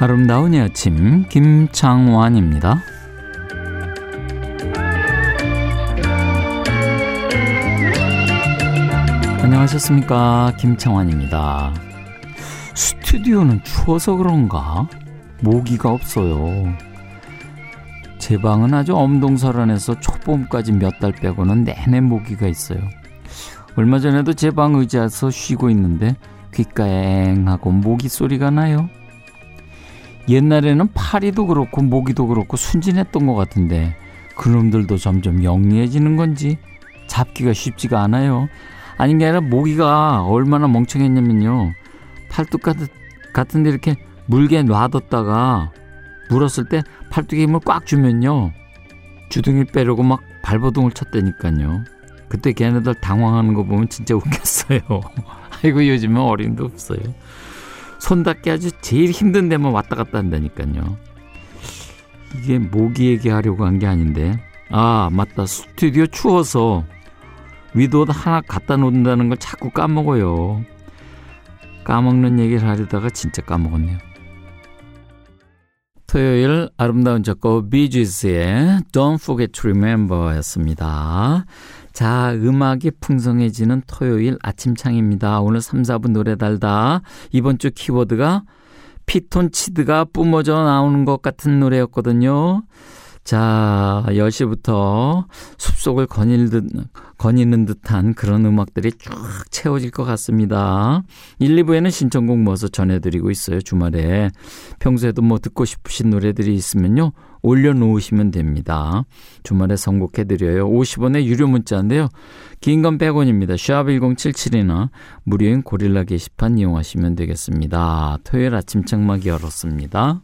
아름다운 아침 김창완입니다. 안녕하셨습니까 김창완입니다. 스튜디오는 추워서 그런가 모기가 없어요. 제 방은 아주 엄동설안해서 초봄까지 몇 달 빼고는 내내 모기가 있어요. 얼마 전에도 제 방 의자에서 쉬고 있는데 귓가앵하고 모기 소리가 나요. 옛날에는 파리도 그렇고 모기도 그렇고 순진했던 것 같은데 그놈들도 점점 영리해지는 건지 잡기가 쉽지가 않아요. 아닌 게 아니라 모기가 얼마나 멍청했냐면요. 팔뚝 같은, 데 이렇게 물게 놔뒀다가 물었을 때 팔뚝에 힘을 꽉 주면요. 주둥이 빼려고 막 발버둥을 쳤다니까요. 그때 걔네들 당황하는 거 보면 진짜 웃겼어요. 아이고 요즘은 어림도 없어요. 손 닿기 아주 제일 힘든 데만 왔다 갔다 한다니까요. 이게 모기 얘기하려고 한 게 아닌데. 아, 맞다. 스튜디오 추워서 위도옷 하나 갖다 놓는다는 걸 자꾸 까먹어요. 까먹는 얘기를 하려다가 진짜 까먹었네요. 토요일 아름다운 작곡 비지스의 Don't Forget to Remember 였습니다. 자, 음악이 풍성해지는 토요일 아침창입니다. 오늘 3, 4분 노래 달다. 이번 주 키워드가 피톤치드가 뿜어져 나오는 것 같은 노래였거든요. 자, 10시부터 숲속을 거닐 듯, 거니는 듯한 그런 음악들이 쭉 채워질 것 같습니다. 1, 2부에는 신청곡 모아서 전해드리고 있어요, 주말에. 평소에도 뭐 듣고 싶으신 노래들이 있으면요, 올려놓으시면 됩니다. 주말에 선곡해드려요. 50원의 유료 문자인데요. 긴 건 100원입니다. 샵1077이나 무료인 고릴라 게시판 이용하시면 되겠습니다. 토요일 아침 장막 열었습니다.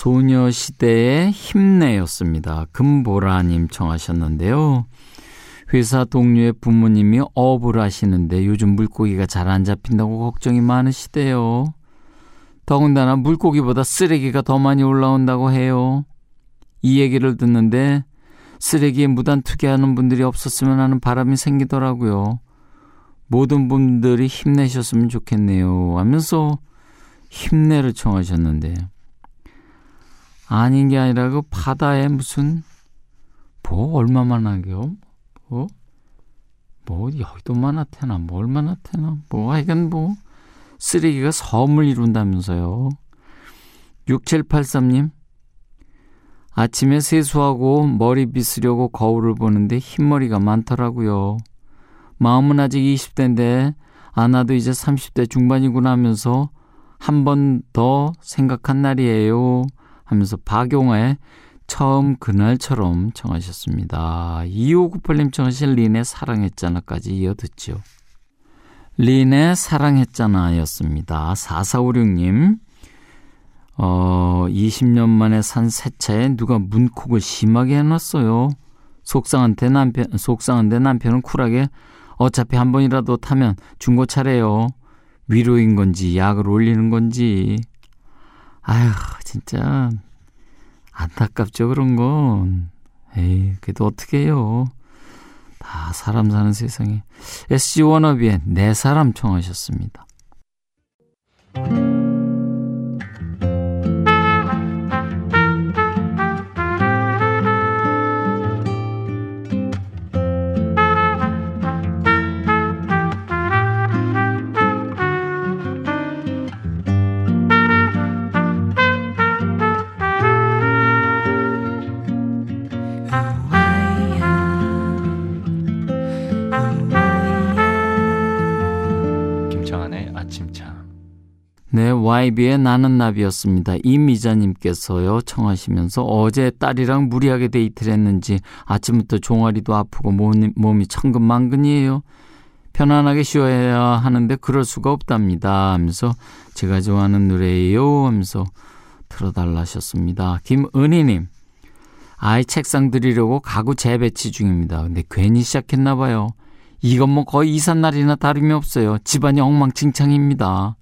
소녀시대의 힘내였습니다. 금보라님 청하셨는데요. 회사 동료의 부모님이 어업을 하시는데 요즘 물고기가 잘 안 잡힌다고 걱정이 많으시대요. 더군다나 물고기보다 쓰레기가 더 많이 올라온다고 해요. 이 얘기를 듣는데 쓰레기에 무단 투기하는 분들이 없었으면 하는 바람이 생기더라고요. 모든 분들이 힘내셨으면 좋겠네요. 하면서 힘내를 청하셨는데 아닌 게 아니라 그 바다에 무슨 뭐 얼마만 하게요? 뭐? 뭐 여기도 많았테나 뭐 얼마나 테나 뭐 하여간 뭐 쓰레기가 섬을 이룬다면서요. 6783님 아침에 세수하고 머리 빗으려고 거울을 보는데 흰머리가 많더라고요. 마음은 아직 20대인데 아나도 이제 30대 중반이구나 하면서 한 번 더 생각한 날이에요. 하면서 박용화의 처음 그날처럼 청하셨습니다. 2598님 청하신 린의 사랑했잖아까지 이어 듣죠. 린의 사랑했잖아 였습니다. 4456님, 어, 20년 만에 산 새 차에 누가 문콕을 심하게 해놨어요. 속상한데 남편, 속상한데 남편은 쿨하게 어차피 한 번이라도 타면 중고 차래요. 위로인 건지 약을 올리는 건지. 아휴 진짜 안타깝죠 그런 건. 에이 그래도 어떻게 해요. 다 사람 사는 세상에. SG 워너비의 내 사람 청하셨습니다. YB의 나는 나비였습니다. 이미자님께서요, 청하시면서 어제 딸이랑 무리하게 데이트를 했는지 아침부터 종아리도 아프고 몸이, 몸이 천근만근이에요. 편안하게 쉬어야 하는데 그럴 수가 없답니다. 하면서 제가 좋아하는 노래예요. 하면서 틀어달라 하셨습니다. 김은희님, 아이 책상 드리려고 가구 재배치 중입니다. 근데 괜히 시작했나 봐요. 이건 뭐 거의 이삿날이나 다름이 없어요. 집안이 엉망진창입니다.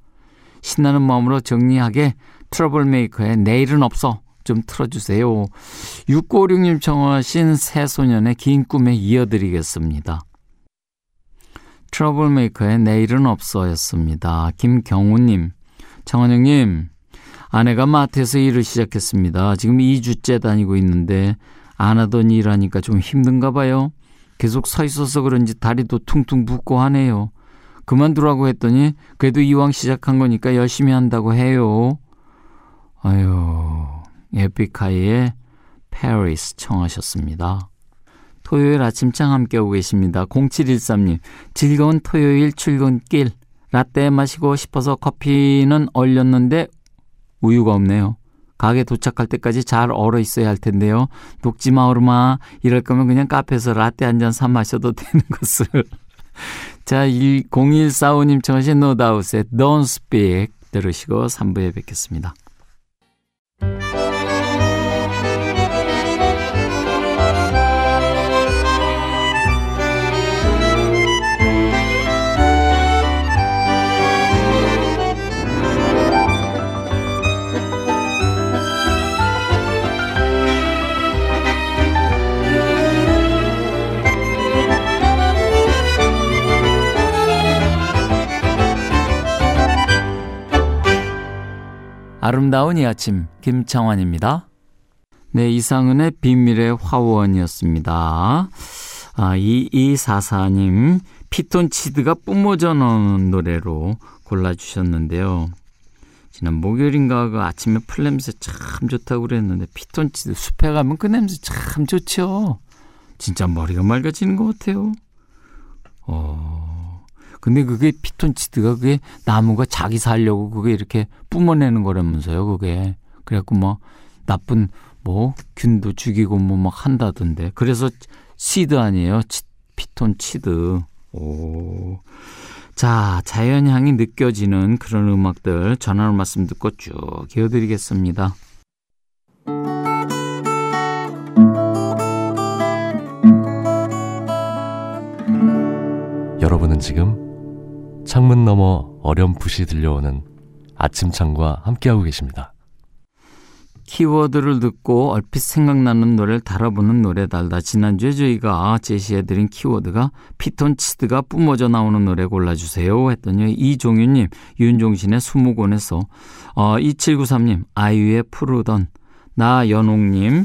신나는 마음으로 정리하게 트러블 메이커의 내일은 없어 좀 틀어주세요. 6956님 청하신 새소년의 긴 꿈에 이어드리겠습니다. 트러블 메이커의 내일은 없어였습니다. 김경우님, 청원영님, 아내가 마트에서 일을 시작했습니다. 지금 2주째 다니고 있는데 안 하던 일 하니까 좀 힘든가 봐요. 계속 서 있어서 그런지 다리도 퉁퉁 붓고 하네요. 그만두라고 했더니 그래도 이왕 시작한 거니까 열심히 한다고 해요. 아유, 에픽하이의 페리스 청하셨습니다. 토요일 아침장 함께하고 계십니다. 0713님, 즐거운 토요일 출근길. 라떼 마시고 싶어서 커피는 얼렸는데 우유가 없네요. 가게 도착할 때까지 잘 얼어 있어야 할 텐데요. 녹지 마, 얼음아. 이럴 거면 그냥 카페에서 라떼 한 잔 사 마셔도 되는 것을. 자, 0145님 청하신 노다우스의 Don't Speak 들으시고 3부에 뵙겠습니다. 아름다운 이 아침 김창환입니다. 네, 이상은의 비밀의 화원이었습니다. 아, 2244님, 피톤치드가 뿜어져 나오는 노래로 골라주셨는데요. 지난 목요일인가 그 아침에 풀냄새 참 좋다고 그랬는데 피톤치드 숲에 가면 그 냄새 참 좋죠. 진짜 머리가 맑아지는 것 같아요. 어, 근데 그게 피톤치드가 그게 나무가 자기 살려고 그게 이렇게 뿜어내는 거라면서요, 그게. 그래갖고 뭐 나쁜 뭐 균도 죽이고 뭐 막 한다던데. 그래서 시드 아니에요. 치, 피톤치드. 오. 자, 자연향이 느껴지는 그런 음악들 전화로 말씀 듣고 쭉 이어드리겠습니다. 여러분은 지금 창문 너머 어렴풋이 들려오는 아침창과 함께하고 계십니다. 키워드를 듣고 얼핏 생각나는 노래를 달아보는 노래 달다. 지난주에 저희가 제시해드린 키워드가 피톤치드가 뿜어져 나오는 노래 골라주세요 했더니 이종윤님 윤종신의 수목원에서 어, 2793님 아이유의 푸르던 나연옥님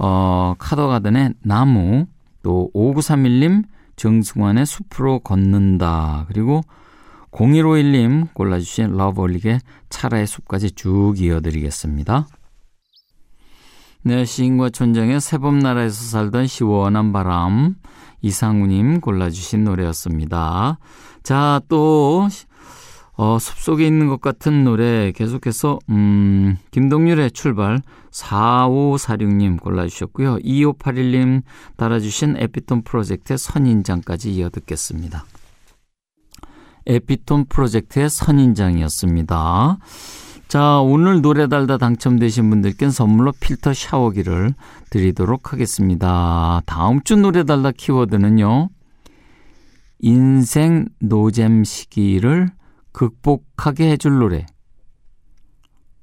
어, 카더가든의 나무 또 5931님 정승환의 숲으로 걷는다 그리고 0151님 골라주신 러브올릭의 차라의 숲까지 쭉 이어드리겠습니다. 네, 시인과 촌장의 새봄나라에서 살던 시원한 바람 이상우님 골라주신 노래였습니다. 자, 또 어, 숲속에 있는 것 같은 노래 계속해서 음, 김동률의 출발 4546님 골라주셨고요. 2581님 달아주신 에피톤 프로젝트의 선인장까지 이어듣겠습니다. 에피톤 프로젝트의 선인장이었습니다. 자, 오늘 노래 달다 당첨되신 분들께는 선물로 필터 샤워기를 드리도록 하겠습니다. 다음 주 노래 달다 키워드는요. 인생 노잼 시기를 극복하게 해줄 노래.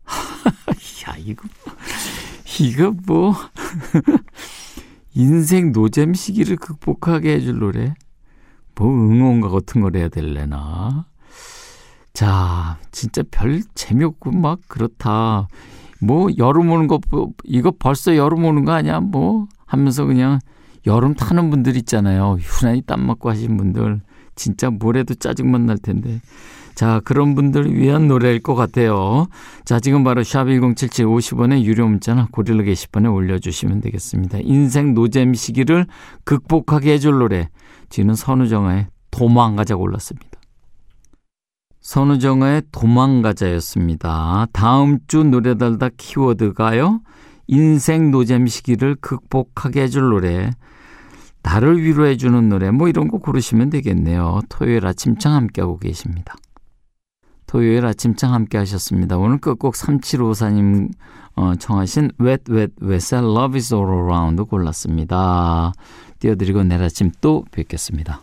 야, 이거, 이거 뭐, 인생 노잼 시기를 극복하게 해줄 노래. 뭐 응원가 같은 걸 해야 될래나. 자, 진짜 별 재미없고 막 그렇다. 뭐 여름 오는 거 이거 벌써 여름 오는 거 아니야? 뭐 하면서 그냥 여름 타는 분들 있잖아요. 유난히 땀 맞고 하신 분들 진짜 뭐래도 짜증만 날 텐데. 자, 그런 분들을 위한 노래일 것 같아요. 자, 지금 바로 샵 1077 50원의 유료 문자나 고릴라 게시판에 올려주시면 되겠습니다. 인생 노잼 시기를 극복하게 해줄 노래. 지는 선우정아의 도망가자가 올랐습니다. 선우정아의 도망가자였습니다. 다음 주 노래달다 키워드가요. 인생 노잼 시기를 극복하게 해줄 노래, 나를 위로해주는 노래 뭐 이런 거 고르시면 되겠네요. 토요일 아침장 함께하고 계십니다. 토요일 아침장 함께 하셨습니다. 오늘 끝곡 3754님 어, 청하신 Wet Wet Wet Love is All Around 골랐습니다. 띄워드리고 내일 아침 또 뵙겠습니다.